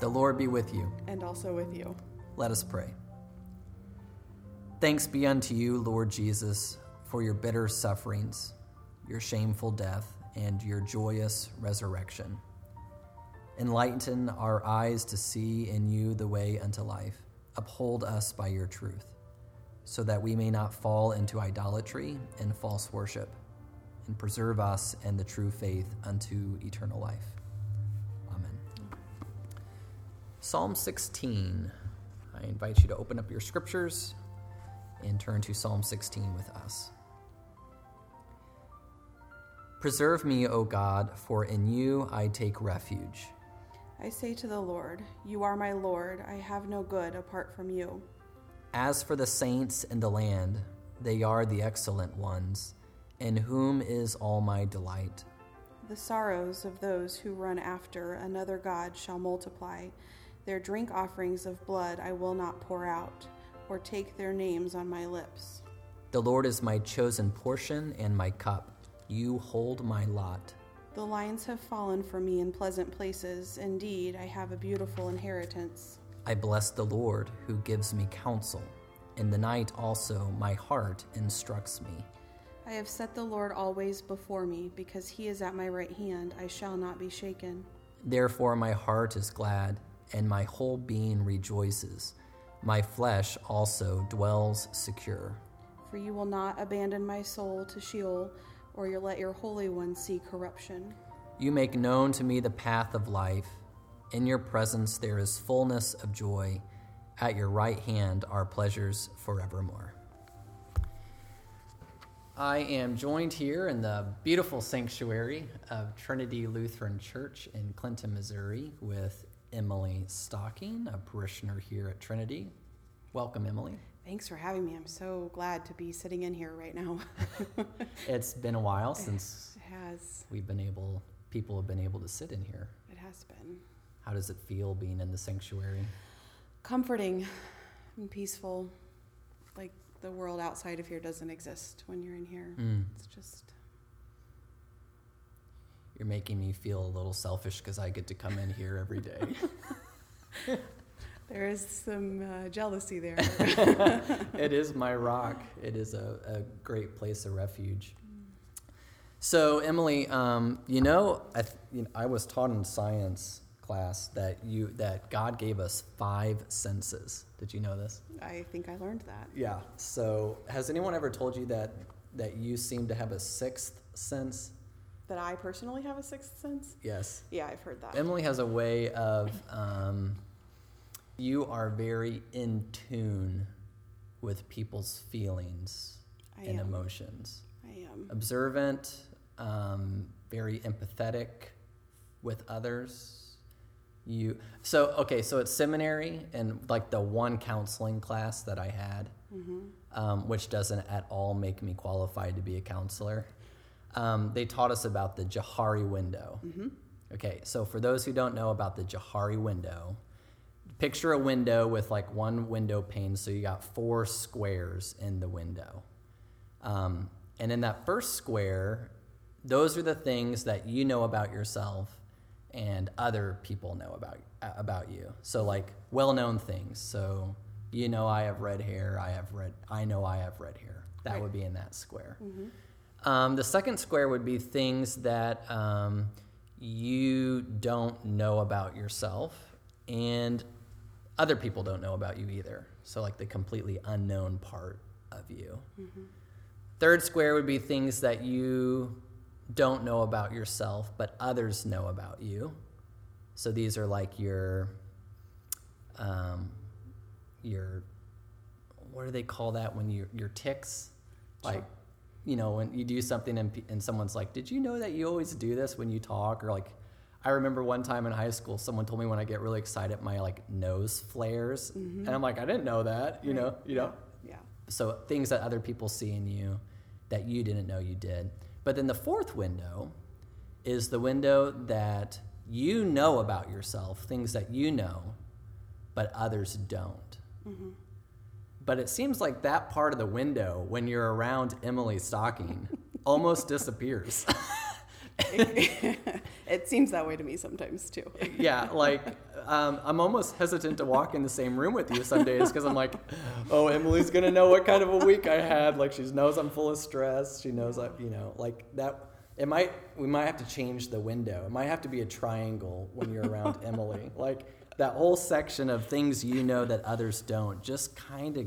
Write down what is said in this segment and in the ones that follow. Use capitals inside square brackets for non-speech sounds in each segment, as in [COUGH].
The Lord be with you. and also with you. Let us pray. Thanks be unto you, Lord Jesus, for your bitter sufferings, your shameful death, and your joyous resurrection. Enlighten our eyes to see in you the way unto life. Uphold us by your truth, so that we may not fall into idolatry and false worship, and preserve us in the true faith unto eternal life. Psalm 16. I invite you to open up your scriptures and turn to Psalm 16 with us. Preserve me, O God, for in you I take refuge. I say to the Lord, You are my Lord. I have no good apart from you. As for the saints in the land, they are the excellent ones, in whom is all my delight. The sorrows of those who run after another God shall multiply. Their drink offerings of blood I will not pour out, or take their names on my lips. The Lord is my chosen portion and my cup. You hold my lot. The lines have fallen for me in pleasant places. Indeed, I have a beautiful inheritance. I bless the Lord who gives me counsel. In the night also my heart instructs me. I have set the Lord always before me, because he is at my right hand, I shall not be shaken. Therefore my heart is glad, and my whole being rejoices. My flesh also dwells secure. For you will not abandon my soul to Sheol, or you let your Holy One see corruption. You make known to me the path of life. In your presence there is fullness of joy. At your right hand are pleasures forevermore. I am joined here in the beautiful sanctuary of Trinity Lutheran Church in Clinton, Missouri, with Emily Stocking, a parishioner here at Trinity. Welcome, Emily. Thanks for having me. I'm so glad to be sitting in here right now. [LAUGHS] It's been a while since it has. we've been able, people have been able to sit in here. It has been How does it feel being in the sanctuary? comforting and peaceful. Like the world outside of here doesn't exist when you're in here. Mm. It's just You're making me feel a little selfish because I get to come in here every day. [LAUGHS] there is some uh, jealousy there. [LAUGHS] it is my rock. It is a, a great place of refuge. So, Emily, um, you know, I, th- you know, I was taught in science class that you that God gave us five senses. Did you know this? I think I learned that. Yeah. So, has anyone ever told you that that you seem to have a sixth sense? That I personally have a sixth sense. Yes. Yeah, I've heard that. Emily has a way of, um, you are very in tune with people's feelings I and am. emotions. I am. Observant, um, very empathetic with others. You so okay. So at seminary and like the one counseling class that I had, um, which doesn't at all make me qualified to be a counselor. Um, they taught us about the Johari window. Okay, so for those who don't know about the Johari window, picture a window with like one window pane, so you got four squares in the window. Um, and in that first square, those are the things that you know about yourself and other people know about about you. So like well-known things. So you know I have red hair. I have red. I know I have red hair. That Right. would be in that square. Um, the second square would be things that um, you don't know about yourself and other people don't know about you either. So, like the completely unknown part of you. Third square would be things that you don't know about yourself, but others know about you. So, these are like your, um, your, what do they call that when you, your tics? Like, you know, when you do something and, and someone's like, Did you know that you always do this when you talk? Or like, I remember one time in high school, someone told me when I get really excited, my like nose flares. Mm-hmm. And I'm like, I didn't know that, you know, you know? Yeah. So things that other people see in you that you didn't know you did. But then the fourth window is the window that you know about yourself, things that you know, but others don't. Mm-hmm. But it seems like that part of the window, when you're around Emily Stocking, [LAUGHS] almost disappears. [LAUGHS] it seems that way to me sometimes too. yeah, like um, I'm almost hesitant to walk in the same room with you some days because I'm like, oh, Emily's gonna know what kind of a week I had. Like she knows I'm full of stress. She knows I, you know, like that. It might we might have to change the window. It might have to be a triangle when you're around Emily. Like that whole section of things you know that others don't. Just kind of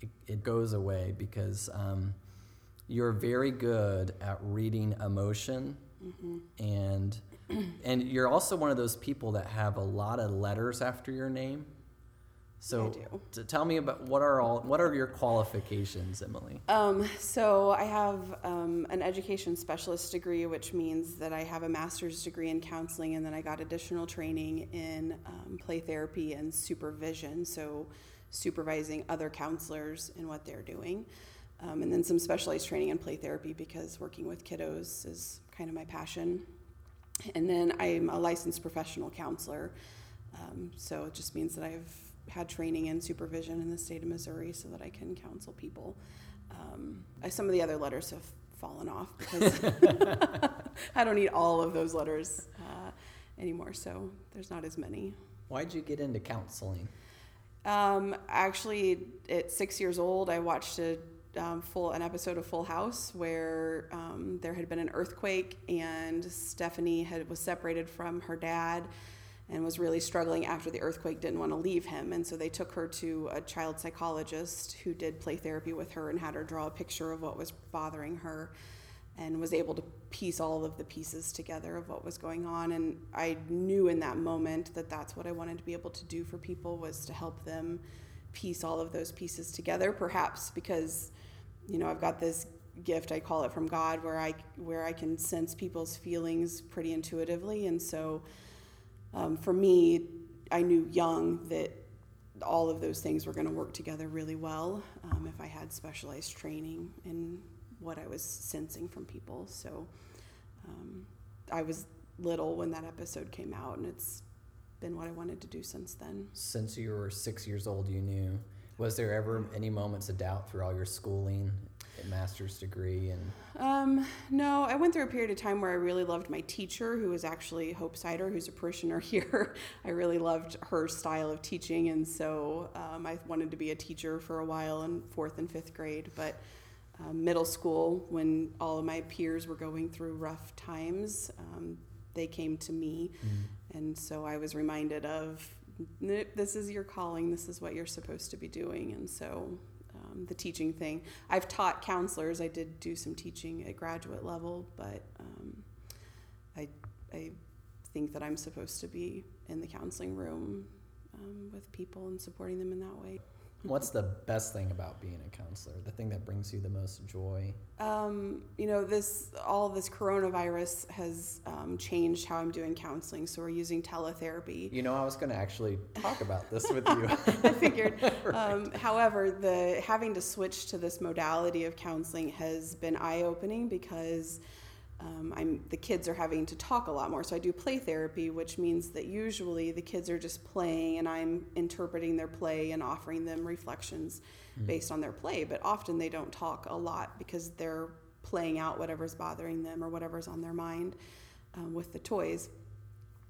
it, it goes away because. Um, you're very good at reading emotion mm-hmm. and and you're also one of those people that have a lot of letters after your name so to tell me about what are all what are your qualifications emily? Um, so i have um, an education specialist degree which means that i have a master's degree in counseling and then i got additional training in um, play therapy and supervision so supervising other counselors in what they're doing. Um, and then some specialized training in play therapy because working with kiddos is kind of my passion. And then I'm a licensed professional counselor, um, so it just means that I've had training and supervision in the state of Missouri so that I can counsel people. Um, I, some of the other letters have fallen off because [LAUGHS] [LAUGHS] I don't need all of those letters uh, anymore, so there's not as many. Why'd you get into counseling? Um, actually, at six years old, I watched a um, full an episode of Full House where um, there had been an earthquake and Stephanie had was separated from her dad and was really struggling after the earthquake didn't want to leave him. And so they took her to a child psychologist who did play therapy with her and had her draw a picture of what was bothering her and was able to piece all of the pieces together of what was going on. And i knew in that moment that that's what i wanted to be able to do for people was to help them piece all of those pieces together perhaps because you know, I've got this gift I call it from God where I where I can sense people's feelings pretty intuitively. And so um, for me I knew young that all of those things were going to work together really well um, if I had specialized training in what I was sensing from people. So um, I was little when that episode came out and it's been what I wanted to do since then. Since you were six years old you knew. Was there ever any moments of doubt through all your schooling master's degree and um, no i went through a period of time where i really loved my teacher who was actually hope sider who's a parishioner [LAUGHS] here i really loved her style of teaching and so um, i wanted to be a teacher for a while in fourth and fifth grade but um, middle school when all of my peers were going through rough times um, they came to me mm. and so i was reminded of this is your calling, this is what you're supposed to be doing. And so um, the teaching thing, I've taught counselors, I did do some teaching at graduate level, but um, I, I think that I'm supposed to be in the counseling room um, with people and supporting them in that way. What's the best thing about being a counselor? The thing that brings you the most joy? Um, you know, this all this coronavirus has um, changed how I'm doing counseling. So we're using teletherapy. You know, I was going to actually talk about this [LAUGHS] with you. I figured. [LAUGHS] right. um, however, the having to switch to this modality of counseling has been eye opening because um, I'm, the kids are having to talk a lot more. So I do play therapy, which means that usually the kids are just playing and I'm interpreting their play and offering them reflections mm. based on their play. But often they don't talk a lot because they're playing out whatever's bothering them or whatever's on their mind um, with the toys.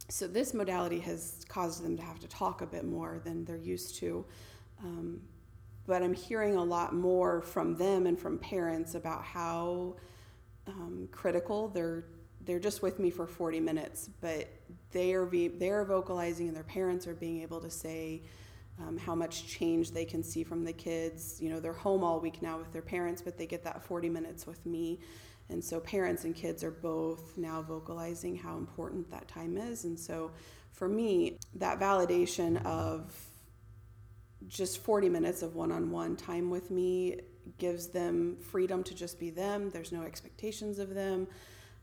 So this modality has caused them to have to talk a bit more than they're used to. Um, but I'm hearing a lot more from them and from parents about how um, critical. They're they're just with me for 40 minutes, but they are be, they are vocalizing, and their parents are being able to say um, how much change they can see from the kids. You know, they're home all week now with their parents, but they get that 40 minutes with me. And so parents and kids are both now vocalizing how important that time is. And so for me, that validation of just 40 minutes of one on one time with me gives them freedom to just be them. There's no expectations of them.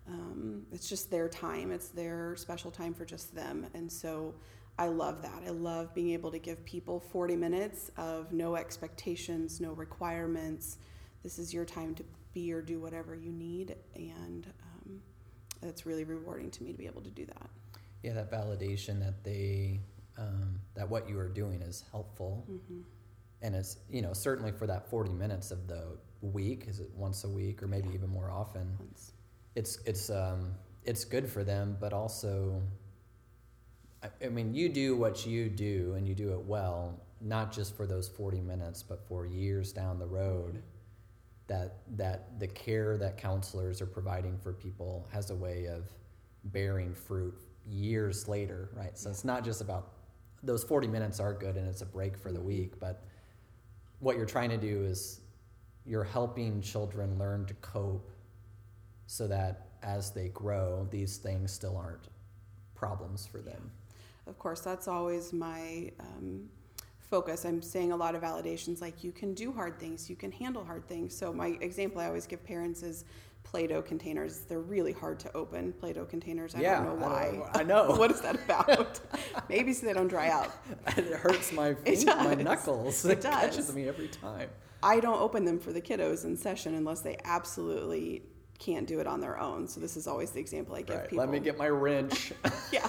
Um, it's just their time. It's their special time for just them. And so I love that. I love being able to give people 40 minutes of no expectations, no requirements. This is your time to be or do whatever you need. And um, it's really rewarding to me to be able to do that. Yeah, that validation that they, um, that what you are doing is helpful. Mm-hmm and it's you know certainly for that 40 minutes of the week is it once a week or maybe yeah. even more often once. it's it's um, it's good for them, but also, I, I mean, you do what you do and you do it well, not just for those forty minutes, but for years down the road. That that the care that counselors are providing for people has a way of bearing fruit years later, right? So it's not just about those 40 minutes are good and it's a break for the week, but what you're trying to do is you're helping children learn to cope so that as they grow, these things still aren't problems for them. Of course, that's always my um, focus. I'm saying a lot of validations like you can do hard things, you can handle hard things. So, my example I always give parents is Play Doh containers. They're really hard to open, Play Doh containers. I Yeah, don't know why. I know. [LAUGHS] what is that about? [LAUGHS] Maybe so they don't dry out. [LAUGHS] it hurts my feet, my knuckles. It It, catches me every time. I don't open them for the kiddos in session unless they absolutely can't do it on their own. So, this is always the example I give Right. people. Let me get my wrench. yeah.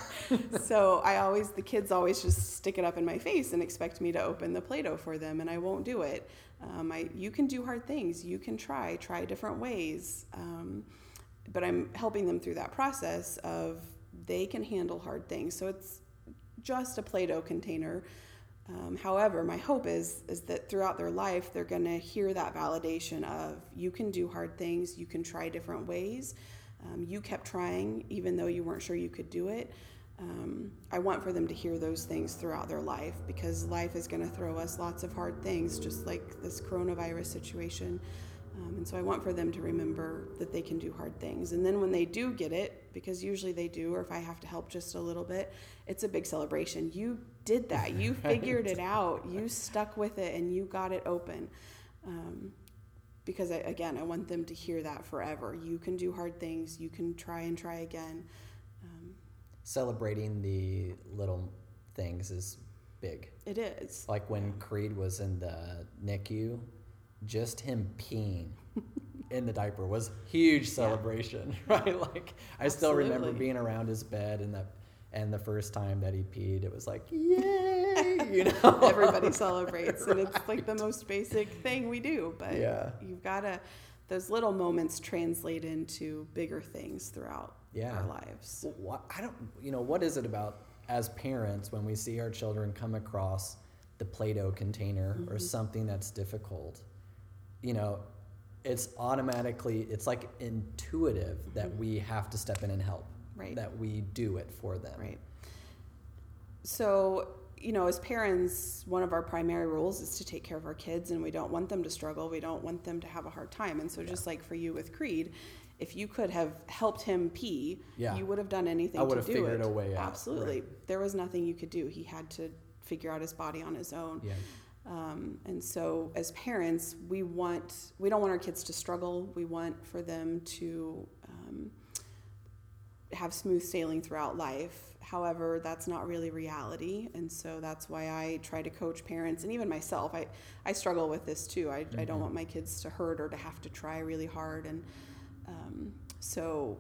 So I always, the kids always just stick it up in my face and expect me to open the Play-Doh for them, and I won't do it. Um, I, you can do hard things. You can try, try different ways. Um, but I'm helping them through that process of they can handle hard things. So it's just a Play-Doh container. Um, however, my hope is is that throughout their life, they're going to hear that validation of you can do hard things, you can try different ways. Um, you kept trying even though you weren't sure you could do it. Um, I want for them to hear those things throughout their life because life is going to throw us lots of hard things, just like this coronavirus situation. Um, and so I want for them to remember that they can do hard things. And then when they do get it, because usually they do, or if I have to help just a little bit, it's a big celebration. You did that. [LAUGHS] You figured it out. You stuck with it and you got it open. Um, because I, again, I want them to hear that forever. You can do hard things. You can try and try again. Celebrating the little things is big. it is. Like when Creed was in the NICU, just him peeing [LAUGHS] in the diaper was huge celebration, [LAUGHS] right? Like I still remember being around his bed and the and the first time that he peed, it was like yay, [LAUGHS] you know. Everybody celebrates, and it's like the most basic thing we do. But Yeah. you've got to. Those little moments translate into bigger things throughout Yeah. our lives. What, I don't, you know, what is it about as parents when we see our children come across the Play-Doh container or mm-hmm. something that's difficult? You know, it's automatically, it's like intuitive that mm-hmm. we have to step in and help. Right. That we do it for them. Right. So, you know, as parents, one of our primary rules is to take care of our kids, and we don't want them to struggle. We don't want them to have a hard time. And so, just like for you with Creed, if you could have helped him pee, Yeah. you would have done anything I would to have do figured it. a way out, Absolutely. right. There was nothing you could do. He had to figure out his body on his own. Yeah. Um, and so, as parents, we want we don't want our kids to struggle. We want for them to um, have smooth sailing throughout life. However, that's not really reality, and so that's why I try to coach parents and even myself. I I struggle with this too. I, I don't want my kids to hurt or to have to try really hard, and um, so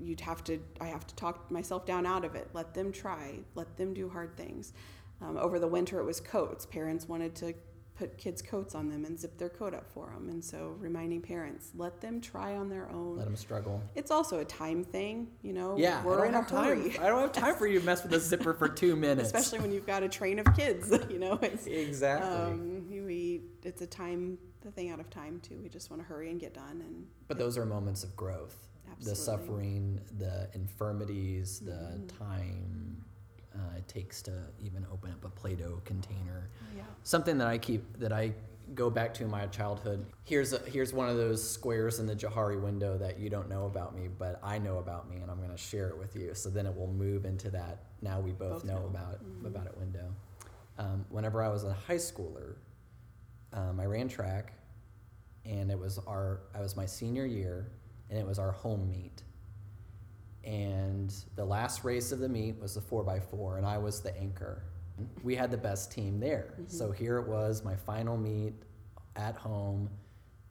you'd have to i have to talk myself down out of it let them try let them do hard things um, over the winter it was coats parents wanted to put kids coats on them and zip their coat up for them and so reminding parents let them try on their own Let them struggle. it's also a time thing you know Yeah. we're in a have time. hurry I don't have time for you to mess with a zipper for two [LAUGHS] minutes. especially when you've got a train of kids [LAUGHS] you know it's Exactly. um, we it's a time the thing out of time too we just want to hurry and get done and But those are moments of growth. Absolutely. The suffering, the infirmities, the Mhm. time uh, it takes to even open up a Play-Doh container. yeah Something that I keep that I go back to in my childhood. Here's a, here's one of those squares in the Johari window that you don't know about me, but I know about me, and I'm going to share it with you. So then it will move into that. Now we both, Both know, know. about Mhm. about it window. Um, whenever I was a high schooler, um, I ran track, and it was our I was my senior year, and it was our home meet. And the last race of the meet was the four x four, and I was the anchor. We had the best team there, so here it was, my final meet at home,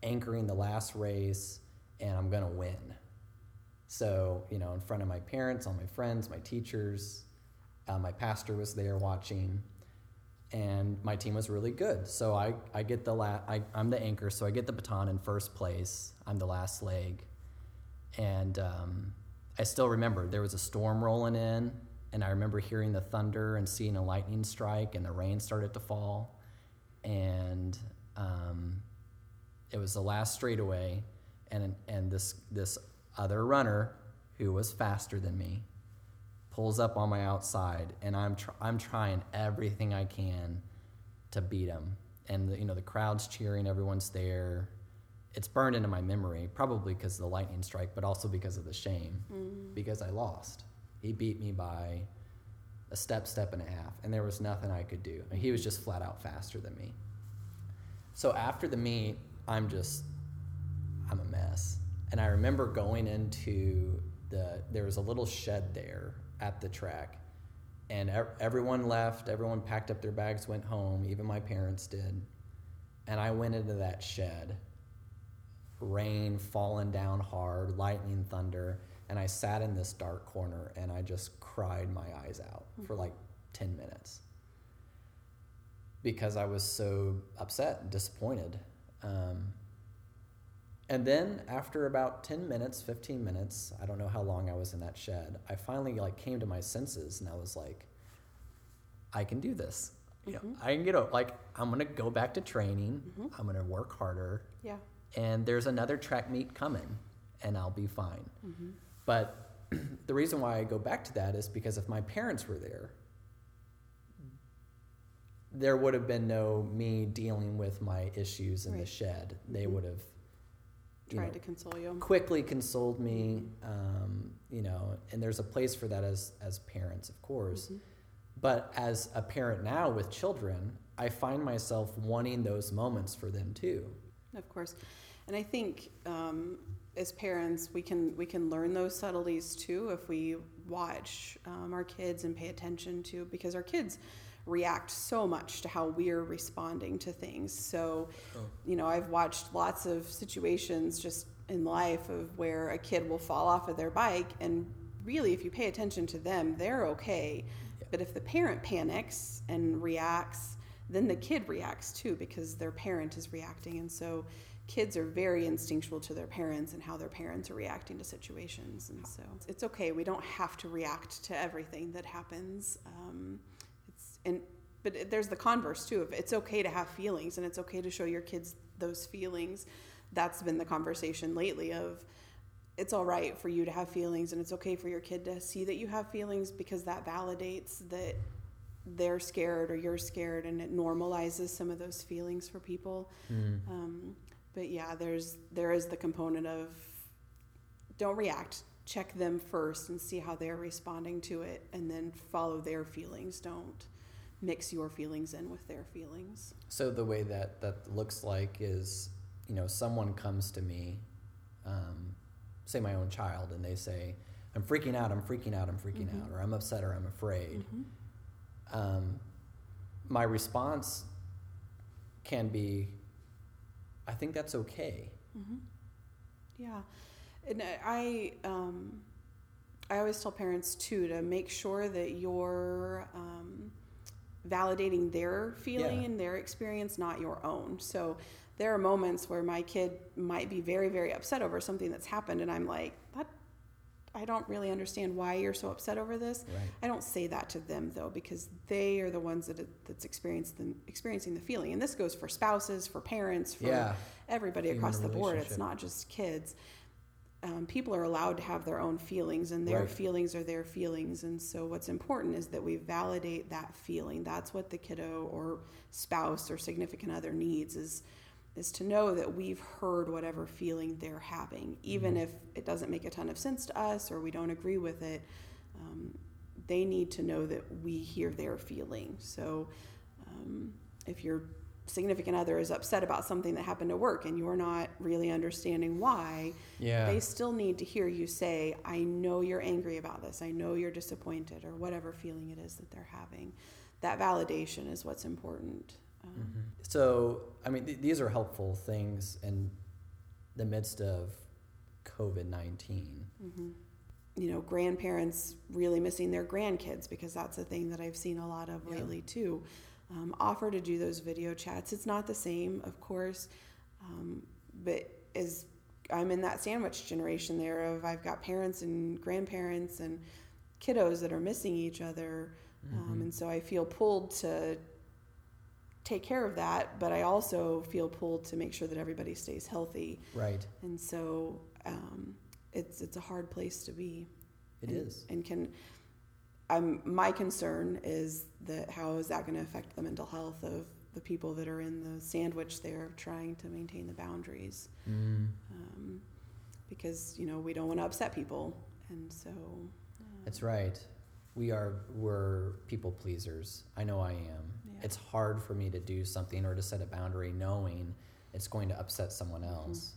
anchoring the last race, and I'm gonna win. So you know, in front of my parents, all my friends, my teachers, uh, my pastor was there watching, and my team was really good. So I, I get the la- I, I'm the anchor, so I get the baton in first place. I'm the last leg, And um, I still remember there was a storm rolling in, and I remember hearing the thunder and seeing a lightning strike, and the rain started to fall. And um, it was the last straightaway, and and this this other runner who was faster than me pulls up on my outside, and I'm tr- I'm trying everything I can to beat him, and the, you know the crowd's cheering, everyone's there. It's burned into my memory, probably because of the lightning strike, but also because of the shame, mm. because I lost. He beat me by a step, step and a half, and there was nothing I could do. He was just flat out faster than me. So after the meet, I'm just, I'm a mess. And I remember going into the, there was a little shed there at the track. And everyone left, everyone packed up their bags, went home, even my parents did. And I went into that shed, rain falling down hard, lightning, thunder. And I sat in this dark corner and I just cried my eyes out for like 10 minutes because I was so upset and disappointed. Um, and then after about 10 minutes, 15 minutes, I don't know how long I was in that shed, I finally like came to my senses and I was like, I can do this. You know, I can get over, like, I'm going to go back to training. Mm-hmm. I'm going to work harder Yeah. and there's another track meet coming and I'll be fine. Mm-hmm. But [CLEARS THROAT] the reason why I go back to that is because if my parents were there, there would have been no me dealing with my issues in the shed. They mm-hmm. would have Tried know, to console you. quickly consoled me, um, you know, and there's a place for that as as parents, of course. Mm-hmm. But as a parent now with children, I find myself wanting those moments for them too. Of course, and I think um, as parents, we can we can learn those subtleties too if we watch um, our kids and pay attention to because our kids react so much to how we're responding to things. So, you know, I've watched lots of situations just in life of where a kid will fall off of their bike and really if you pay attention to them, they're okay. But if the parent panics and reacts, then the kid reacts too because their parent is reacting. And so kids are very instinctual to their parents and how their parents are reacting to situations. And so it's okay. We don't have to react to everything that happens. Um, and but there's the converse too. Of it's okay to have feelings and it's okay to show your kids those feelings. That's been the conversation lately of it's all right for you to have feelings and it's okay for your kid to see that you have feelings because that validates that they're scared or you're scared and it normalizes some of those feelings for people um, but yeah there's there is the component of don't react check them first and see how they're responding to it and then follow their feelings don't mix your feelings in with their feelings So the way that that looks like is, you know, someone comes to me, um, say my own child, and they say, "I'm freaking out. I'm freaking out. I'm freaking out," or "I'm upset," or "I'm afraid." Um, my response can be, "I think that's okay." Yeah, and I um, I always tell parents too to make sure that you're um, validating their feeling Yeah. and their experience, not your own. So there are moments where my kid might be very very upset over something that's happened, and I'm like that. I don't really understand why you're so upset over this. Right. I don't say that to them though because they are the ones that that's experienced the, experiencing the feeling, and this goes for spouses, for parents, for Yeah. everybody Human across the board. It's not just kids. Um, people are allowed to have their own feelings, and their Right. feelings are their feelings. And so, what's important is that we validate that feeling. That's what the kiddo or spouse or significant other needs is is to know that we've heard whatever feeling they're having, even Mm-hmm. if it doesn't make a ton of sense to us or we don't agree with it. Um, they need to know that we hear their feeling. So, um, if your significant other is upset about something that happened at work and you're not really understanding why, Yeah. they still need to hear you say, I know you're angry about this. I know you're disappointed, or whatever feeling it is that they're having. That validation is what's important. Um, So, I mean, th- these are helpful things in the midst of COVID 19. you know, grandparents really missing their grandkids because that's a thing that I've seen a lot of Yeah. lately too. Um, offer to do those video chats. It's not the same, of course, um, but as I'm in that sandwich generation there of I've got parents and grandparents and kiddos that are missing each other. Um, Mhm. and so I feel pulled to take care of that, but I also feel pulled to make sure that everybody stays healthy. Right. And so um, it's it's a hard place to be. It and, is. And can I'm my concern is that how is that going to affect the mental health of the people that are in the sandwich there trying to maintain the boundaries Mm. um, because you know we don't want to upset people and so uh, That's right. We are we're people pleasers. I know I am. Yeah. It's hard for me to do something or to set a boundary knowing it's going to upset someone Mm-hmm. else.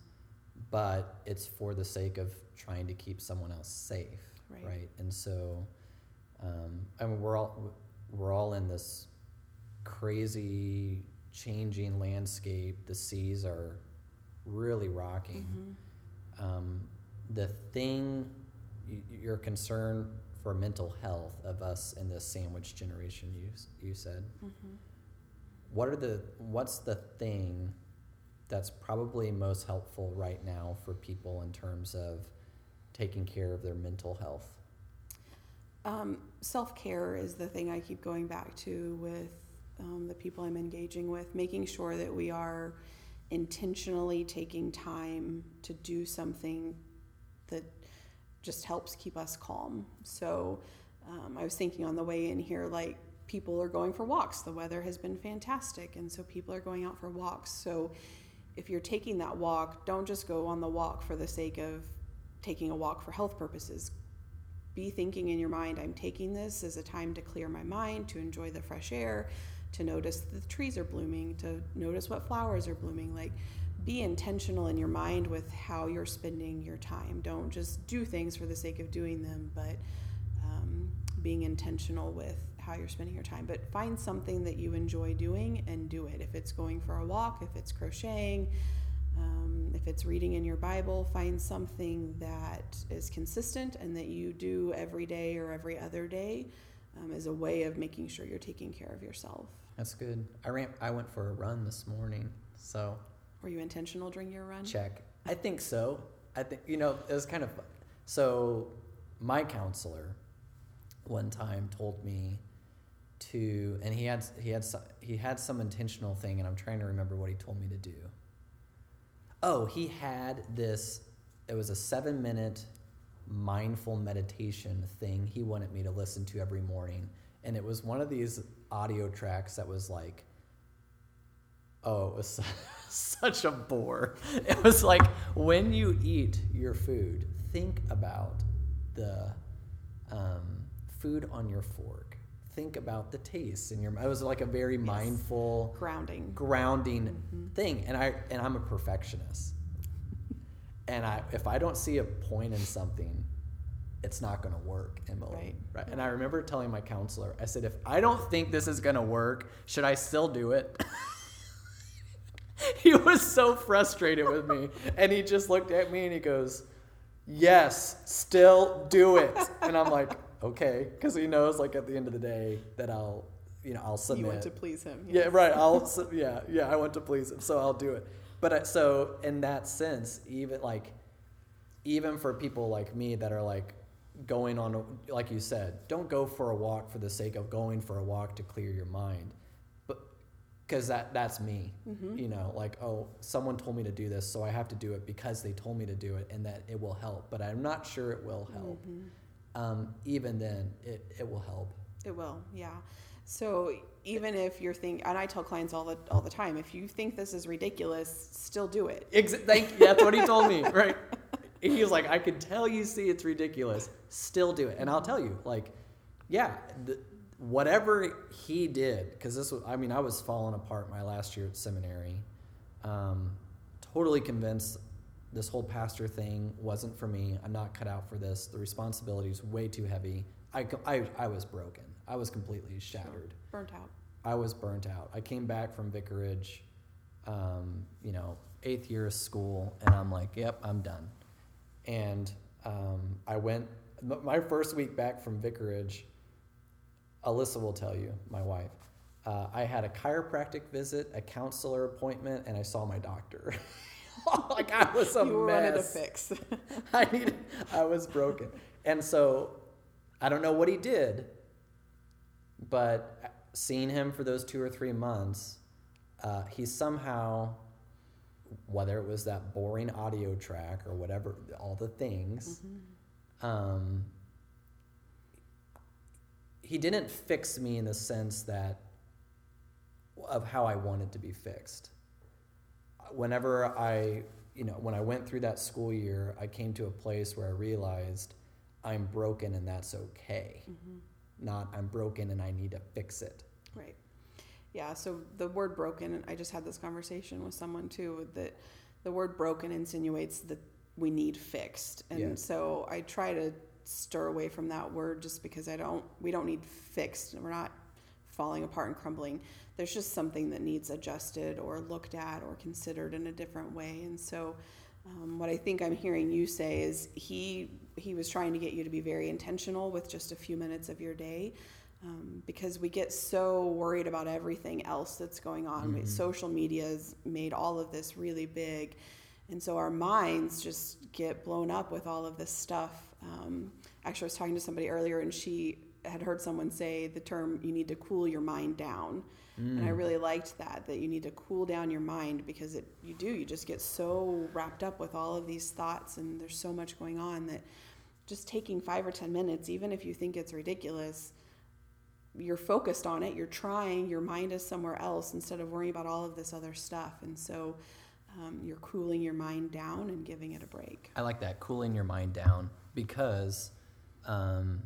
But it's for the sake of trying to keep someone else safe, Right. And so um, I mean we're all we're all in this crazy changing landscape. The seas are really rocking mhm. um, the thing your concern for mental health of us in this sandwich generation you you said Mhm. what are the what's the thing that's probably most helpful right now for people in terms of taking care of their mental health Um, Self care is the thing I keep going back to with um, the people I'm engaging with, making sure that we are intentionally taking time to do something that just helps keep us calm. So um, I was thinking on the way in here, like people are going for walks. The weather has been fantastic, and so people are going out for walks. So if you're taking that walk, don't just go on the walk for the sake of taking a walk for health purposes be thinking in your mind, I'm taking this as a time to clear my mind, to enjoy the fresh air, to notice the trees are blooming, to notice what flowers are blooming. Like, be intentional in your mind with how you're spending your time. Don't just do things for the sake of doing them, but um, being intentional with how you're spending your time. But find something that you enjoy doing and do it. If it's going for a walk, if it's crocheting, um, if it's reading in your Bible, find something that is consistent and that you do every day or every other day um, as a way of making sure you're taking care of yourself. that's good. I ran i went for a run this morning so. Were you intentional during your run? check. I think so. I think you know it was kind of so my counselor one time told me to and he had he had he had some intentional thing and i'm trying to remember what he told me to do oh he had this it was a seven minute mindful meditation thing he wanted me to listen to every morning. And it was one of these audio tracks that was like oh it was [LAUGHS] such a bore. It was like when you eat your food think about the um, food on your fork think about the taste in your it was like a very mindful Grounding. grounding Mhm. thing and i and i'm a perfectionist and i if i don't see a point in something it's not going to work emily Right. right and i remember telling my counselor i said if i don't think this is going to work should i still do it [LAUGHS] he was so frustrated with me and he just looked at me and he goes yes still do it and i'm like okay because he knows like at the end of the day that i'll you know i'll submit You want to please him. yeah, right. I'll yeah yeah I want to please him, so I'll do it. But I, so in that sense, even like even for people like me that are like going on, a, like you said, don't go for a walk for the sake of going for a walk to clear your mind, but because that that's me. Mhm. You know, like oh, someone told me to do this, so I have to do it because they told me to do it, and that it will help. But I'm not sure it will help. Mhm. Um, even then, it it will help. It will, yeah. So even if you're thinking, and I tell clients all the all the time, if you think this is ridiculous, still do it. Ex- thank, you. that's what he told me, [LAUGHS] right? He was like, I can tell you see it's ridiculous. Still do it. And I'll tell you, like, yeah, th- whatever he did, because this was, I mean, I was falling apart my last year at seminary. Um, totally convinced this whole pastor thing wasn't for me. I'm not cut out for this. The responsibility is way too heavy. I, I, I was broken. I was completely shattered. Burnt out. I was burnt out. I came back from vicarage, um, you know, eighth year of school, and I'm like, yep, I'm done. And um, I went, my first week back from vicarage, Alyssa will tell you, my wife, uh, I had a chiropractic visit, a counselor appointment, and I saw my doctor. [LAUGHS] [LAUGHS] like I was a mess. you wanted a fix. [LAUGHS] I needed, I was broken. And so I don't know what he did, but seeing him for those two or three months, uh, he somehow, whether it was that boring audio track or whatever, all the things, um, he didn't fix me in the sense that of how I wanted to be fixed. Whenever I, you know, when I went through that school year, I came to a place where I realized I'm broken and that's okay. Mm-hmm. Not I'm broken and I need to fix it. Right. Yeah, so the word broken, I just had this conversation with someone too, that the word broken insinuates that we need fixed. And so I try to stir away from that word just because I don't, we don't need fixed. We're not falling apart and crumbling. There's just something that needs adjusted or looked at or considered in a different way. And so um, what I think I'm hearing you say is he he was trying to get you to be very intentional with just a few minutes of your day um, because we get so worried about everything else that's going on. Mhm. Social media has made all of this really big, and so our minds just get blown up with all of this stuff. Um, actually, I was talking to somebody earlier, and she had heard someone say the term "you need to cool your mind down." And I Mm. really liked that, that you need to cool down your mind because it, you do, you just get so wrapped up with all of these thoughts and there's so much going on that just taking five or 10 minutes, even if you think it's ridiculous, you're focused on it, you're trying, your mind is somewhere else instead of worrying about all of this other stuff. And so um, you're cooling your mind down and giving it a break. I like that, cooling your mind down, because um,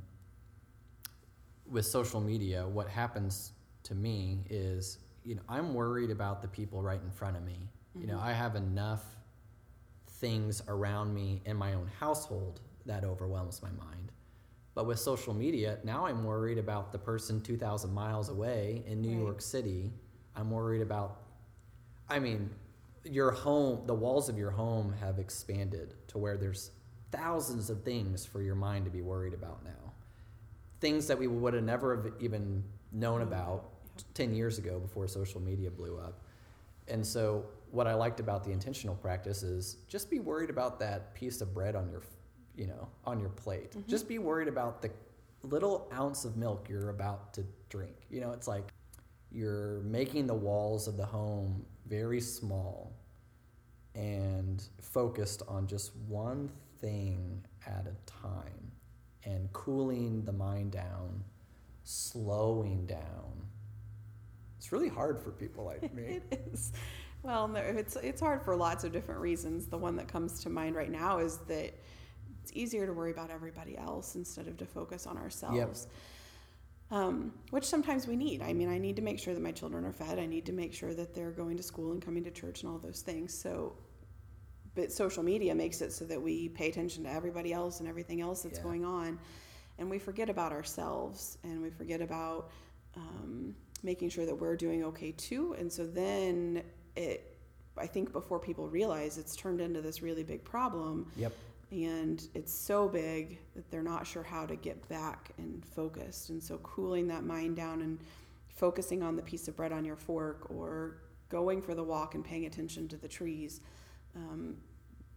with social media, what happens to me is, you know, I'm worried about the people right in front of me. You know, mm-hmm. I have enough things around me in my own household that overwhelms my mind. But with social media, now I'm worried about the person 2,000 miles away in New Right. York City. I'm worried about, I mean, your home, the walls of your home have expanded to where there's thousands of things for your mind to be worried about now. Things that we would have never have even known about Yeah. 10 years ago before social media blew up. And so, what I liked about the intentional practice is just be worried about that piece of bread on your, you know, on your plate. Mhm. Just be worried about the little ounce of milk you're about to drink. You know, it's like you're making the walls of the home very small and focused on just one thing at a time and cooling the mind down, slowing down. It's really hard for people like [LAUGHS] me. it is. Well, it's it's hard for lots of different reasons. The one that comes to mind right now is that it's easier to worry about everybody else instead of to focus on ourselves. Yep. Um, which sometimes we need. I mean, I need to make sure that my children are fed. I need to make sure that they're going to school and coming to church and all those things. So, but social media makes it so that we pay attention to everybody else and everything else that's Yeah. going on, and we forget about ourselves and we forget about um, making sure that we're doing okay too. And so then it, I think, before people realize it's turned into this really big problem Yep. and it's so big that they're not sure how to get back and focused. And so, cooling that mind down and focusing on the piece of bread on your fork or going for the walk and paying attention to the trees um,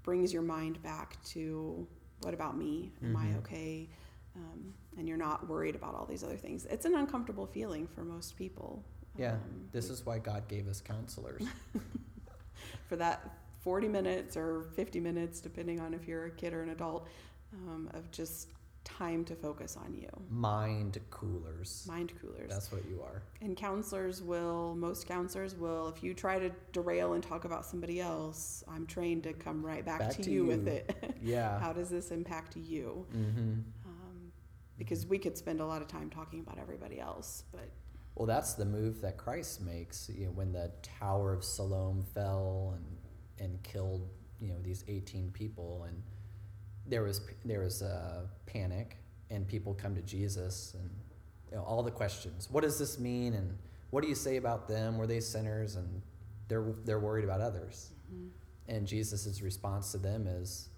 brings your mind back to what about me? Am I Mhm. okay? Um, and you're not worried about all these other things. It's an uncomfortable feeling for most people. Yeah. Um, This is why God gave us counselors. [LAUGHS] for that 40 minutes or 50 minutes, depending on if you're a kid or an adult, um, of just time to focus on you. Mind coolers. Mind coolers. That's what you are. and counselors will, most counselors will, if you try to derail and talk about somebody else, I'm trained to come right back, Back to, to you, with it. [LAUGHS] Yeah. How does this impact you? mm-hmm. Um, because we could spend a lot of time talking about everybody else, but Well, that's the move that Christ makes. You know, when the Tower of Siloam fell and and killed, you know, these eighteen people, and there was there was a panic, and people come to Jesus, and you know, all the questions. What does this mean? And what do you say about them? Were they sinners? And they're they're worried about others. And Jesus' response to them is,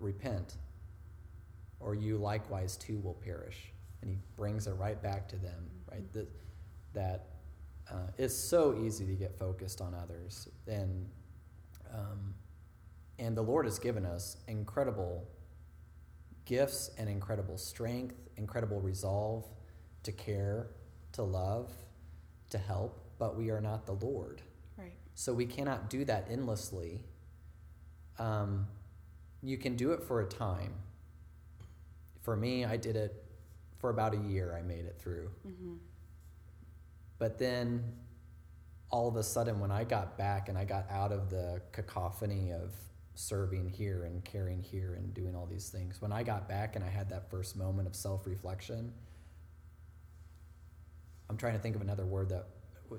repent, or you likewise too will perish. And he brings it right back to them, right? That, that uh, it's so easy to get focused on others. And Um, and the Lord has given us incredible gifts and incredible strength, incredible resolve to care, to love, to help, but we are not the Lord. Right. So we cannot do that endlessly. Um, you can do it for a time. For me, I did it for about a year, I made it through. Mm-hmm. But then all of a sudden, when I got back and I got out of the cacophony of serving here and caring here and doing all these things, when I got back and I had that first moment of self reflection, I'm trying to think of another word that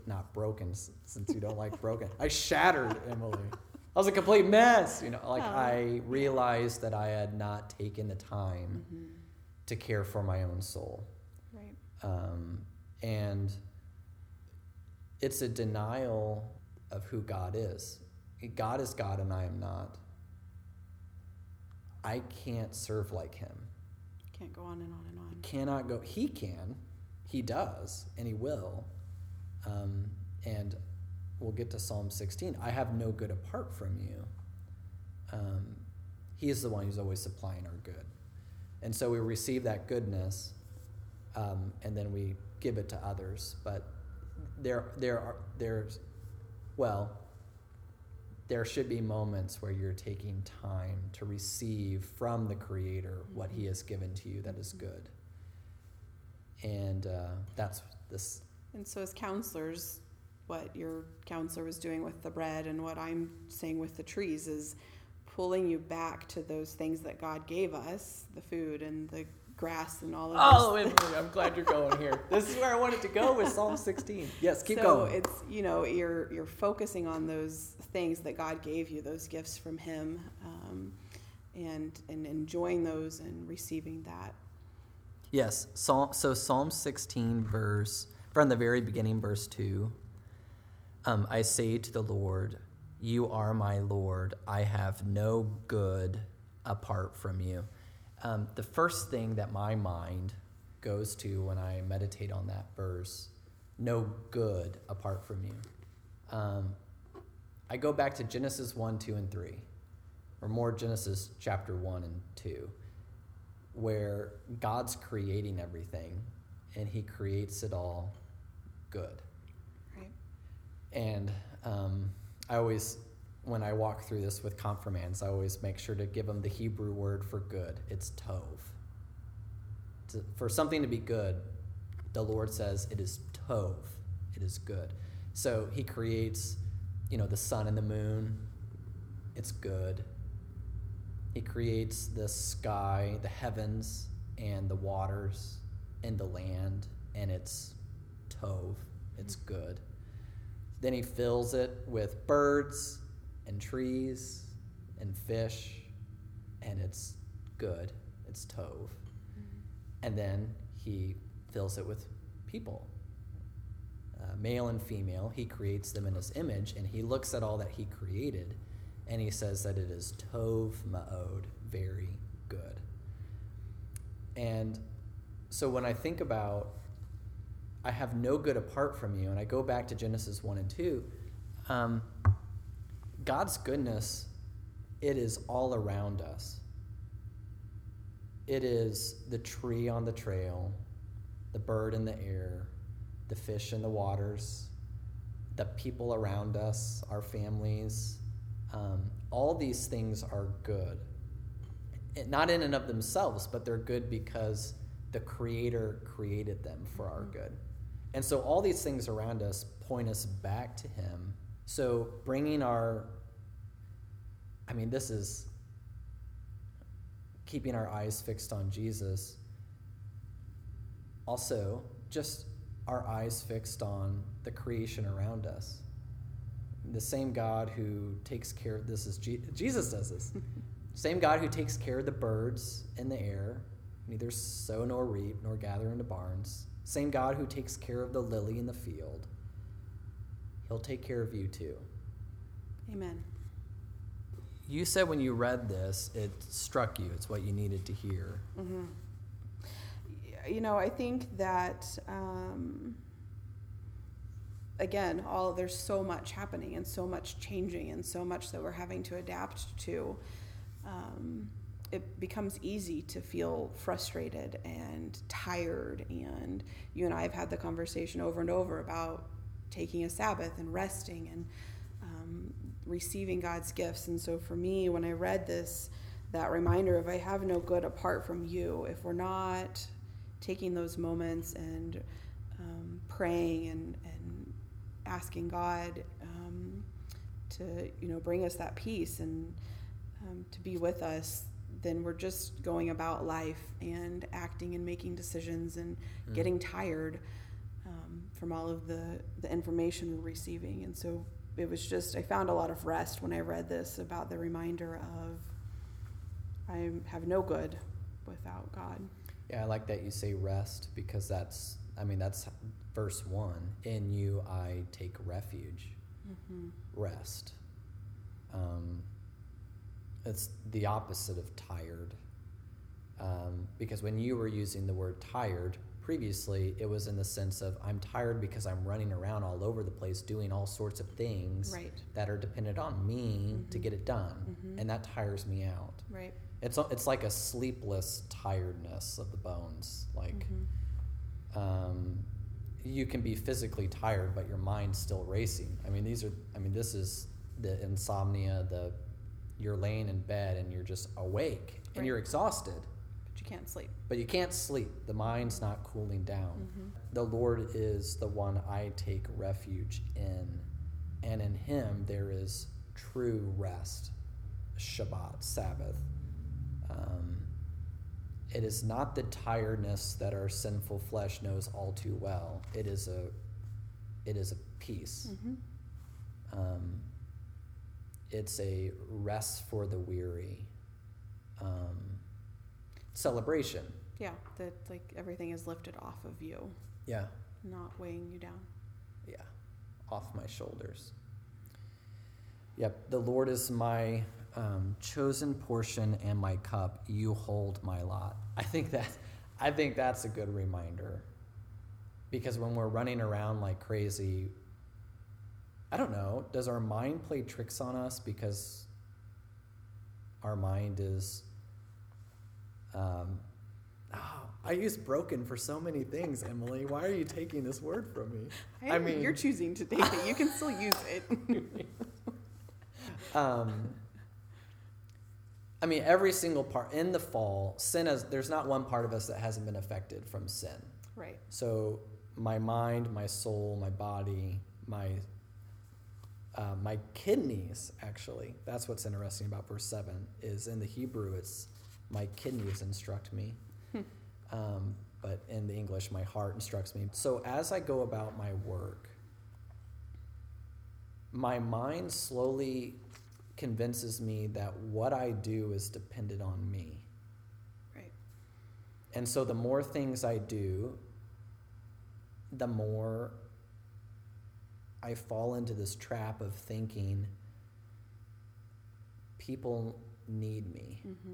not broken since you don't like [LAUGHS] broken. I shattered Emily. I was a complete mess. You know, like Oh. I realized that I had not taken the time Mm-hmm. to care for my own soul. Right. Um, and it's a denial of who God is. God is God and I am not. I can't serve like him. Can't go on and on and on. Cannot go. He can. He does, and he will. Um, and we'll get to Psalm 16. I have no good apart from you. Um, he is the one who's always supplying our good. And so we receive that goodness, um, and then we give it to others. But there, there are, there's, well, there should be moments where you're taking time to receive from the Creator what He has given to you that is good. And uh, that's this. And so, as counselors, what your counselor was doing with the bread and what I'm saying with the trees is pulling you back to those things that God gave us the food and the grass and all of this. Oh, those. Emily, I'm glad you're going here. [LAUGHS] This is where I wanted to go with Psalm [LAUGHS] 16. Yes, keep going. so going. it's you know you're you're focusing on those things that God gave you, those gifts from Him, um, and and enjoying those and receiving that. Yes. Psalm, so Psalm 16, verse, from the very beginning, verse 2. Um, I say to the Lord, You are my Lord. I have no good apart from you. Um, the first thing that my mind goes to when I meditate on that verse, no good apart from you. Um, I go back to Genesis 1, 2, and 3, or more Genesis chapter 1 and 2 where God's creating everything and he creates it all good. Right. And um, I always, when I walk through this with confirmands, I always make sure to give them the Hebrew word for good. It's tov. To, for something to be good, the Lord says it is tov. It is good. So he creates, you know, the sun and the moon. It's good. He creates the sky, the heavens, and the waters, and the land, and it's tov. It's good. Then he fills it with birds and trees and fish, and it's good. It's tov. And then he fills it with people, uh, male and female. He creates them in his image, and he looks at all that he created, and he says that it is tov ma'od, very good. And so when I think about I have no good apart from you, and I go back to Genesis 1 and 2, um, God's goodness, it is all around us. It is the tree on the trail, the bird in the air, the fish in the waters, the people around us, our families. Um, all these things are good. Not in and of themselves, but they're good because the Creator created them for our good. And so all these things around us point us back to Him. So bringing our, I mean, this is keeping our eyes fixed on Jesus. Also, just our eyes fixed on the creation around us. The same God who takes care of this is Je- Jesus does this. [LAUGHS] same God who takes care of the birds in the air, neither sow nor reap nor gather into barns. Same God who takes care of the lily in the field. He'll take care of you too. Amen. You said when you read this, it struck you. It's what you needed to hear. hmm You know, I think that um, again, all there's so much happening and so much changing and so much that we're having to adapt to. Um, it becomes easy to feel frustrated and tired. And you and I have had the conversation over and over about taking a Sabbath and resting and receiving God's gifts. And so for me, when I read this, that reminder of I have no good apart from you, if we're not taking those moments and um, praying and, and asking God um, to you know bring us that peace and um, to be with us, then we're just going about life and acting and making decisions and mm. getting tired um, from all of the, the information we're receiving. And so it was just, I found a lot of rest when I read this about the reminder of I have no good without God. Yeah, I like that you say rest because that's, I mean, that's verse one. In you I take refuge. Mm-hmm. Rest. Um, it's the opposite of tired. Um, because when you were using the word tired previously, it was in the sense of I'm tired because I'm running around all over the place doing all sorts of things right. that are dependent on me mm-hmm. to get it done, mm-hmm. and that tires me out. Right. It's it's like a sleepless tiredness of the bones. Like, mm-hmm. um, you can be physically tired, but your mind's still racing. I mean, these are. I mean, this is the insomnia, the you're laying in bed and you're just awake and you're exhausted. Can't sleep. But you can't sleep. The mind's not cooling down. Mm-hmm. The Lord is the one I take refuge in, and in Him there is true rest, Shabbat, Sabbath. Um, it is not the tiredness that our sinful flesh knows all too well. It is a, it is a peace. Mm-hmm. Um, it's a rest for the weary um, celebration. Yeah, that like everything is lifted off of you. Yeah. Not weighing you down. Yeah, off my shoulders. Yep, the Lord is my um, chosen portion and my cup. You hold my lot. I think that, I think that's a good reminder, because when we're running around like crazy, I don't know. Does our mind play tricks on us because our mind is. Um, oh, I use broken for so many things, Emily. Why are you taking this word from me? I, I mean, you're choosing to take it. You can still use it. [LAUGHS] um, I mean, every single part in the fall, sin has. There's not one part of us that hasn't been affected from sin. Right. So my mind, my soul, my body, my uh, my kidneys actually that's what's interesting about verse 7 is in the hebrew it's my kidneys instruct me hmm. um, but in the english my heart instructs me so as i go about my work my mind slowly convinces me that what i do is dependent on me right and so the more things i do the more I fall into this trap of thinking people need me. Mm-hmm.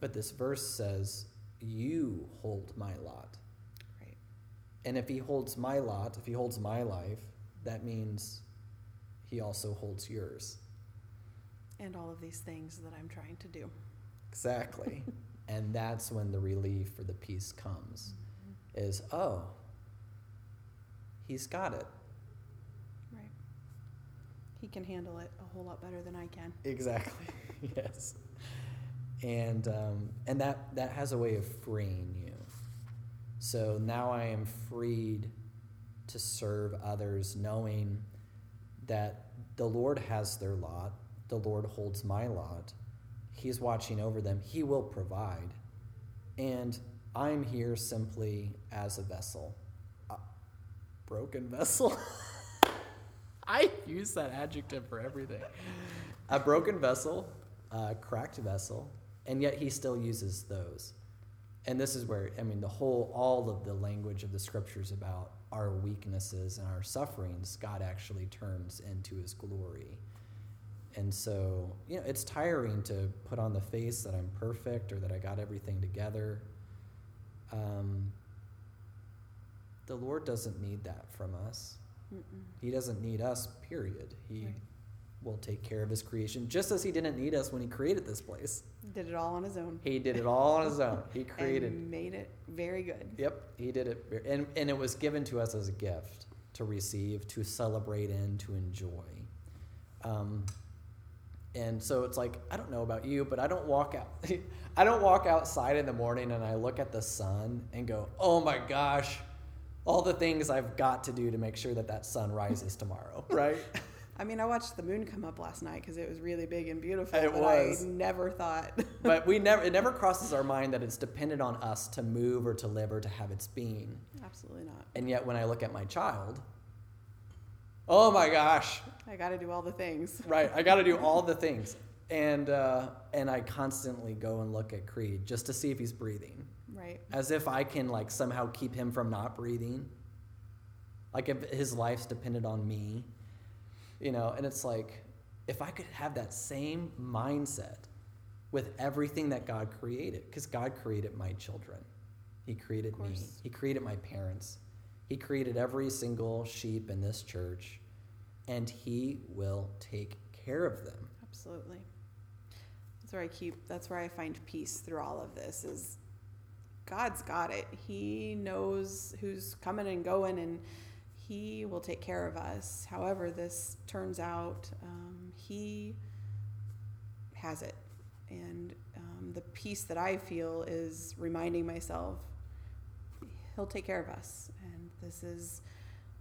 But this verse says, You hold my lot. Right. And if he holds my lot, if he holds my life, that means he also holds yours. And all of these things that I'm trying to do. Exactly. [LAUGHS] and that's when the relief or the peace comes. Mm-hmm. Is, oh, he's got it. Right. He can handle it a whole lot better than I can. Exactly. [LAUGHS] yes. And um, and that that has a way of freeing you. So now I am freed to serve others, knowing that the Lord has their lot. The Lord holds my lot. He's watching over them. He will provide. And I'm here simply as a vessel broken vessel. [LAUGHS] I use that adjective for everything. A broken vessel, a cracked vessel, and yet he still uses those. And this is where, I mean, the whole, all of the language of the scriptures about our weaknesses and our sufferings, God actually turns into his glory. And so, you know, it's tiring to put on the face that I'm perfect or that I got everything together. Um, the Lord doesn't need that from us. Mm-mm. He doesn't need us, period. He Right. Will take care of his creation, just as he didn't need us when he created this place. Did it all on his own. He did it all on his own. He [LAUGHS] created. and made it very good. Yep, he did it. And, and it was given to us as a gift to receive, to celebrate in, to enjoy. Um, and so it's like, I don't know about you, but I don't walk out. [LAUGHS] I don't walk outside in the morning and I look at the sun and go, oh my gosh, all the things I've got to do to make sure that that sun rises tomorrow, [LAUGHS] right? I mean, I watched the moon come up last night because it was really big and beautiful. It was. I never thought. [LAUGHS] but we never, it never crosses our mind that it's dependent on us to move or to live or to have its being. Absolutely not. And yet, when I look at my child, oh my gosh, I got to do all the things. [LAUGHS] right? I got to do all the things, and uh, and I constantly go and look at Creed just to see if he's breathing, Right. as if I can like somehow keep him from not breathing. Like if his life's dependent on me, you know. And it's like, if I could have that same mindset with everything that God created, because God created my children, He created me. He created my parents, He created every single sheep in this church, and He will take care of them. Absolutely. That's where I keep. That's where I find peace through all of this. Is God's got it. He knows who's coming and going, and He will take care of us. However, this turns out, um, He has it, and um, the peace that I feel is reminding myself He'll take care of us, and this is.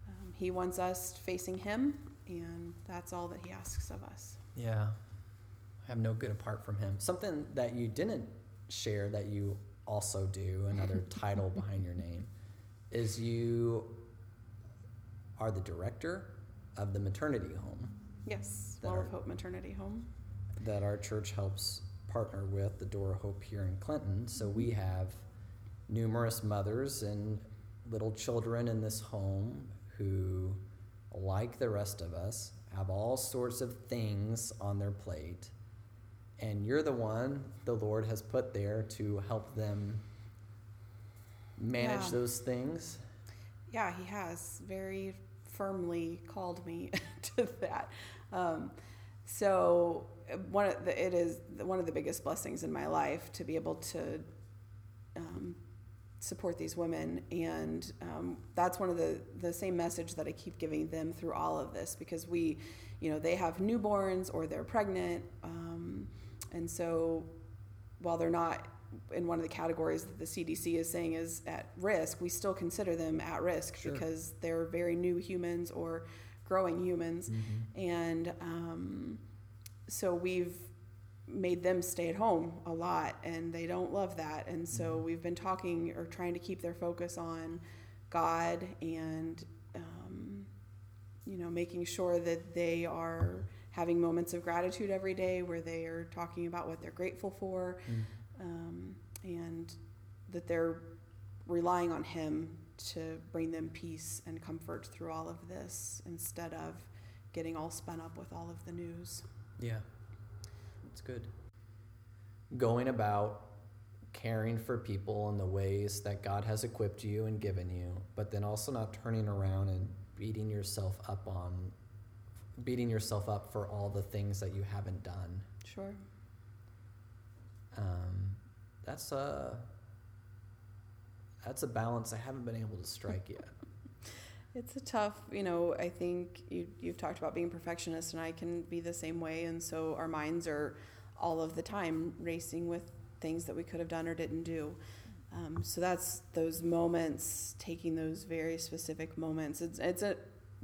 Um, he wants us facing Him, and that's all that He asks of us. Yeah. I have no good apart from him. Something that you didn't share that you also do, another [LAUGHS] title behind your name, is you are the director of the maternity home Yes, Well of Hope Maternity Home. that our church helps partner with, the Door of Hope here in Clinton. So we mm-hmm. have numerous mothers and little children in this home who, like the rest of us, have all sorts of things on their plate. And you're the one the Lord has put there to help them manage Yeah. those things. Yeah, he has very firmly called me [LAUGHS] to that. Um, so one of the, it is one of the biggest blessings in my life to be able to um, support these women, and um, that's one of the the same message that I keep giving them through all of this because we, you know, they have newborns or they're pregnant, um, and so while they're not in one of the categories that the CDC is saying is at risk, we still consider them at risk Sure. because they're very new humans or growing humans. Mm-hmm. And um, so we've made them stay at home a lot and they don't love that. And so Mhm. we've been talking or trying to keep their focus on God and, um, you know, making sure that they are having moments of gratitude every day where they are talking about what they're grateful for um, and that they're relying on Him to bring them peace and comfort through all of this instead of getting all spun up with all of the news. Yeah, that's good. Going about caring for people in the ways that God has equipped you and given you, but then also not turning around and beating yourself up on beating yourself up for all the things that you haven't done. Sure. Um, that's a that's a balance I haven't been able to strike yet. [LAUGHS] It's a tough, you know, I think you, you've talked about being perfectionist, and I can be the same way. And so our minds are all of the time racing with things that we could have done or didn't do. Um, so that's those moments, taking those very specific moments. It's, it's a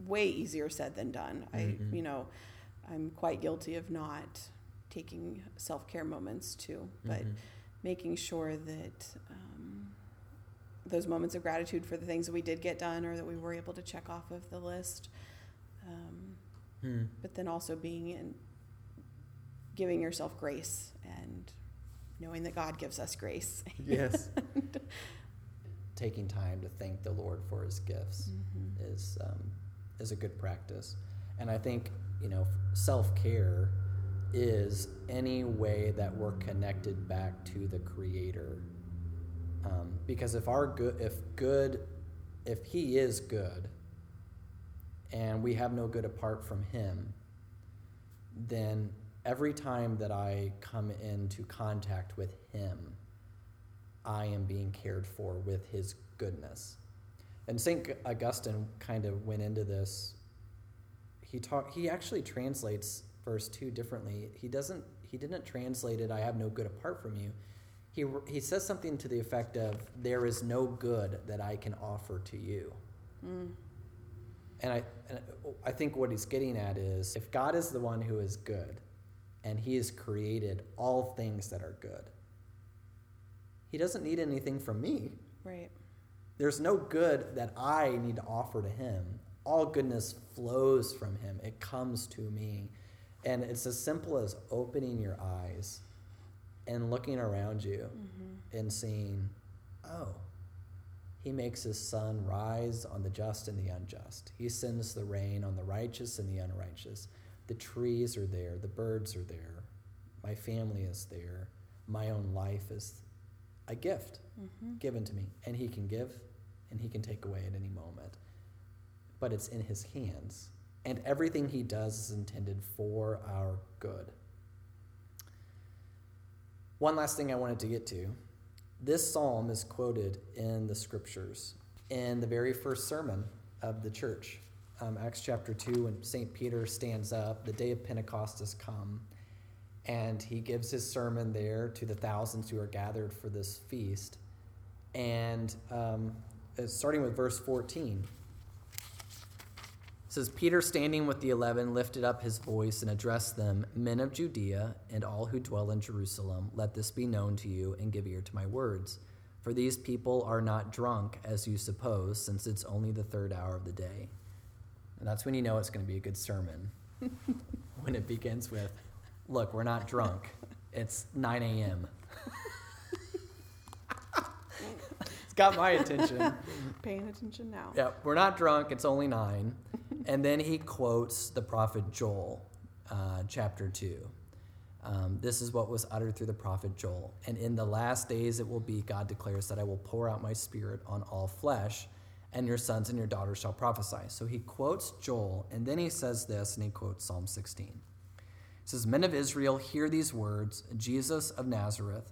way easier said than done. Mhm. I, you know, I'm quite guilty of not taking self care moments too, but Mhm. making sure that um, those moments of gratitude for the things that we did get done or that we were able to check off of the list, um, Hmm. but then also being in giving yourself grace and knowing that God gives us grace. Yes. [LAUGHS] Taking time to thank the Lord for His gifts. Mhm. is um, is a good practice, and I think you know self care is any way that we're connected back to the Creator. Um, because if our good if good if He is good and we have no good apart from Him, then every time that I come into contact with Him, I am being cared for with His goodness. And St. Augustine kind of went into this. He talk, he actually translates verse 2 differently. He doesn't he didn't translate it I have no good apart from you. He he says something to the effect of there is no good that I can offer to you. Mm. And I and I think what he's getting at is if God is the one who is good and he has created all things that are good. He doesn't need anything from me. Right. There's no good that I need to offer to him. All goodness flows from him, it comes to me. And it's as simple as opening your eyes and looking around you mm-hmm. and seeing, oh, he makes his sun rise on the just and the unjust. He sends the rain on the righteous and the unrighteous. The trees are there, the birds are there, my family is there, my own life is a gift mm-hmm. given to me. And he can give and he can take away at any moment. But it's in his hands. And everything he does is intended for our good. One last thing I wanted to get to. This psalm is quoted in the scriptures in the very first sermon of the church. Um, Acts chapter 2, when St. Peter stands up, the day of Pentecost has come, and he gives his sermon there to the thousands who are gathered for this feast. And um, starting with verse 14. It says, Peter, standing with the eleven, lifted up his voice and addressed them Men of Judea and all who dwell in Jerusalem, let this be known to you and give ear to my words. For these people are not drunk, as you suppose, since it's only the third hour of the day. And that's when you know it's going to be a good sermon. [LAUGHS] when it begins with, Look, we're not drunk. It's 9 a.m. it's got my attention. Paying attention now. Yeah, we're not drunk. It's only nine. And then he quotes the prophet Joel, uh, chapter 2. Um, this is what was uttered through the prophet Joel. And in the last days it will be, God declares, that I will pour out my spirit on all flesh, and your sons and your daughters shall prophesy. So he quotes Joel, and then he says this, and he quotes Psalm 16. He says, Men of Israel, hear these words Jesus of Nazareth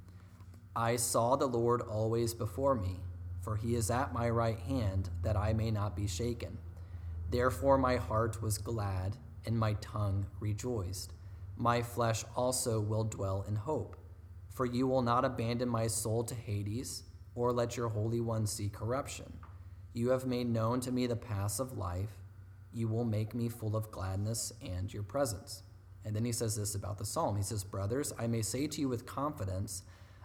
I saw the Lord always before me, for he is at my right hand, that I may not be shaken. Therefore my heart was glad, and my tongue rejoiced. My flesh also will dwell in hope. For you will not abandon my soul to Hades, or let your Holy One see corruption. You have made known to me the paths of life. You will make me full of gladness and your presence. And then he says this about the psalm. He says, Brothers, I may say to you with confidence,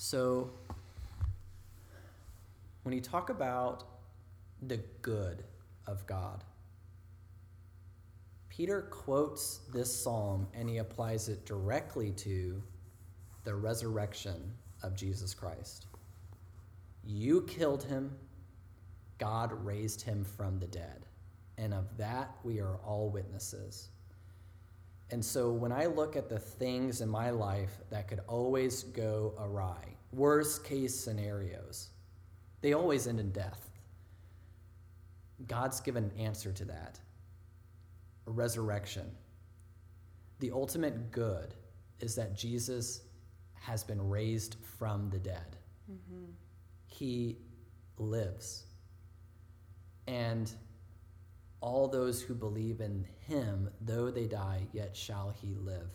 So, when you talk about the good of God, Peter quotes this psalm and he applies it directly to the resurrection of Jesus Christ. You killed him, God raised him from the dead. And of that, we are all witnesses. And so when I look at the things in my life that could always go awry, worst case scenarios, they always end in death. God's given an answer to that a resurrection. The ultimate good is that Jesus has been raised from the dead. Mm-hmm. He lives. And all those who believe in him, though they die, yet shall he live.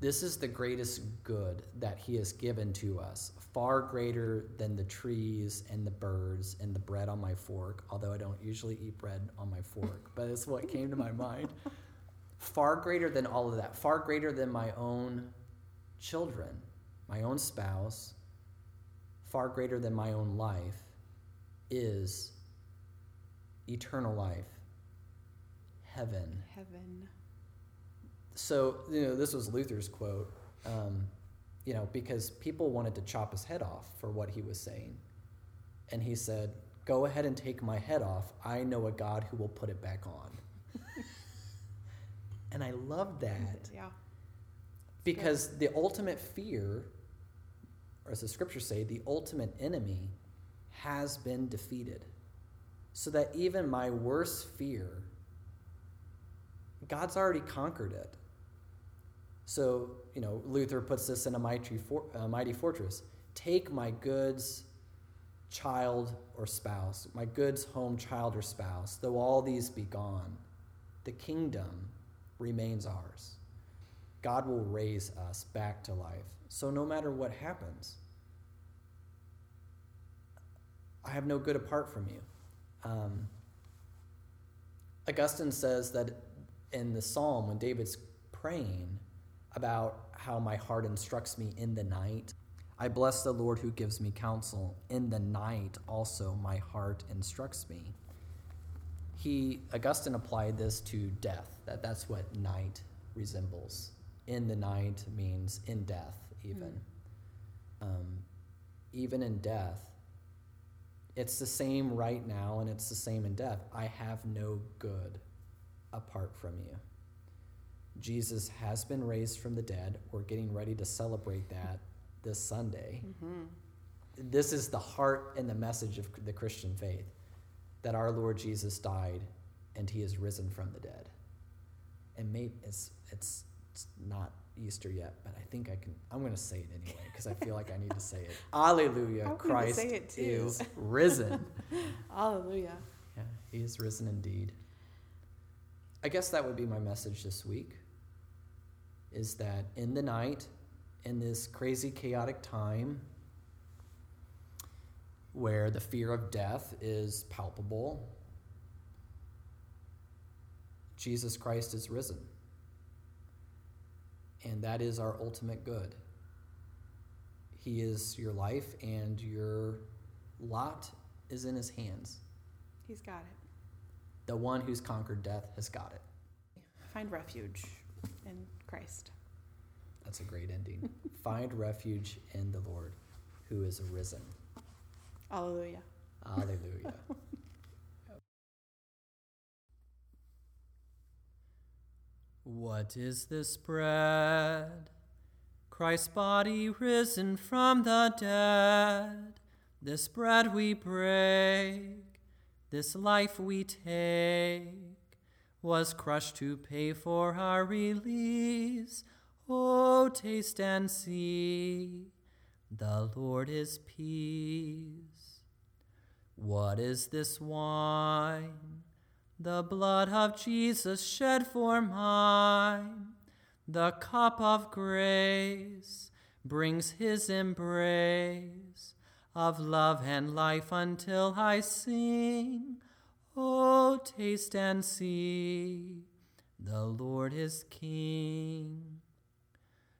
This is the greatest good that he has given to us, far greater than the trees and the birds and the bread on my fork, although I don't usually eat bread on my fork, but it's what came to my mind. [LAUGHS] Far greater than all of that, far greater than my own children, my own spouse, far greater than my own life is eternal life, heaven. Heaven. So, you know, this was Luther's quote, um, you know, because people wanted to chop his head off for what he was saying. And he said, Go ahead and take my head off. I know a God who will put it back on. [LAUGHS] and I love that. Yeah. Because the ultimate fear, or as the scriptures say, the ultimate enemy has been defeated. So that even my worst fear, God's already conquered it. So, you know, Luther puts this in a mighty, for, a mighty fortress. Take my goods, child or spouse, my goods, home, child or spouse, though all these be gone, the kingdom remains ours. God will raise us back to life. So no matter what happens, I have no good apart from you. Um, Augustine says that in the psalm, when David's praying, about how my heart instructs me in the night. I bless the Lord who gives me counsel. In the night also my heart instructs me. He Augustine applied this to death, that that's what night resembles. In the night means in death, even. Mm. Um, even in death, it's the same right now and it's the same in death. I have no good apart from you. Jesus has been raised from the dead. We're getting ready to celebrate that this Sunday. Mm-hmm. This is the heart and the message of the Christian faith that our Lord Jesus died and he is risen from the dead. And maybe it's, it's, it's not Easter yet, but I think I can. I'm going to say it anyway because I feel like I need to say it. [LAUGHS] Alleluia! Christ is [LAUGHS] risen. [LAUGHS] Alleluia! Yeah, he is risen indeed. I guess that would be my message this week is that in the night, in this crazy, chaotic time where the fear of death is palpable, Jesus Christ is risen. And that is our ultimate good. He is your life, and your lot is in his hands. He's got it. The one who's conquered death has got it. Find refuge in Christ. That's a great ending. [LAUGHS] Find refuge in the Lord who is arisen. Alleluia. Alleluia. [LAUGHS] What is this bread? Christ's body risen from the dead. This bread we break, this life we take was crushed to pay for our release. Oh, taste and see, the Lord is peace. What is this wine? The blood of Jesus shed for mine. The cup of grace brings his embrace of love and life until I sing. Oh, taste and see, the Lord is King.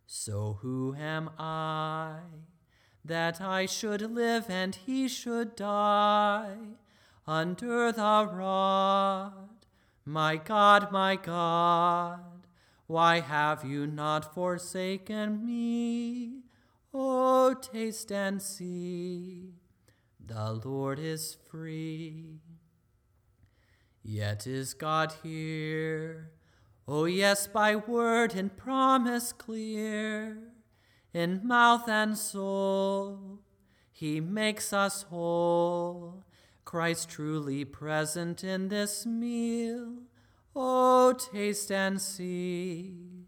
So who am I that I should live and he should die under the rod? My God, my God, why have you not forsaken me? Oh, taste and see, the Lord is free. Yet is God here. Oh, yes, by word and promise clear, in mouth and soul, He makes us whole. Christ truly present in this meal. Oh, taste and see,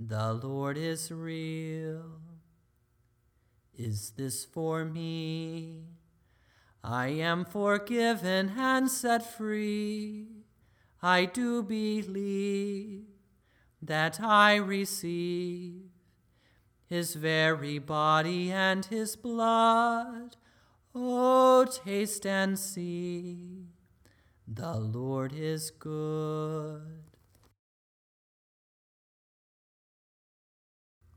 the Lord is real. Is this for me? I am forgiven and set free. I do believe that I receive his very body and his blood. Oh, taste and see, the Lord is good.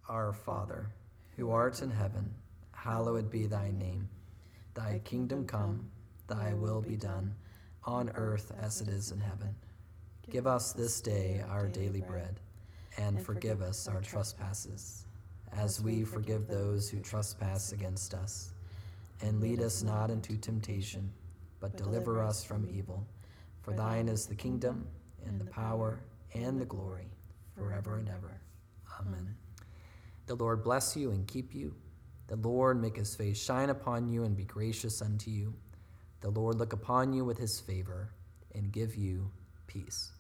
Our Father, who art in heaven, hallowed be thy name. Thy kingdom come, thy will be done, on earth as it is in heaven. Give us this day our daily bread, and forgive us our trespasses, as we forgive those who trespass against us. And lead us not into temptation, but deliver us from evil. For thine is the kingdom, and the power, and the glory, forever and ever. Amen. The Lord bless you and keep you. The Lord make his face shine upon you and be gracious unto you. The Lord look upon you with his favor and give you peace.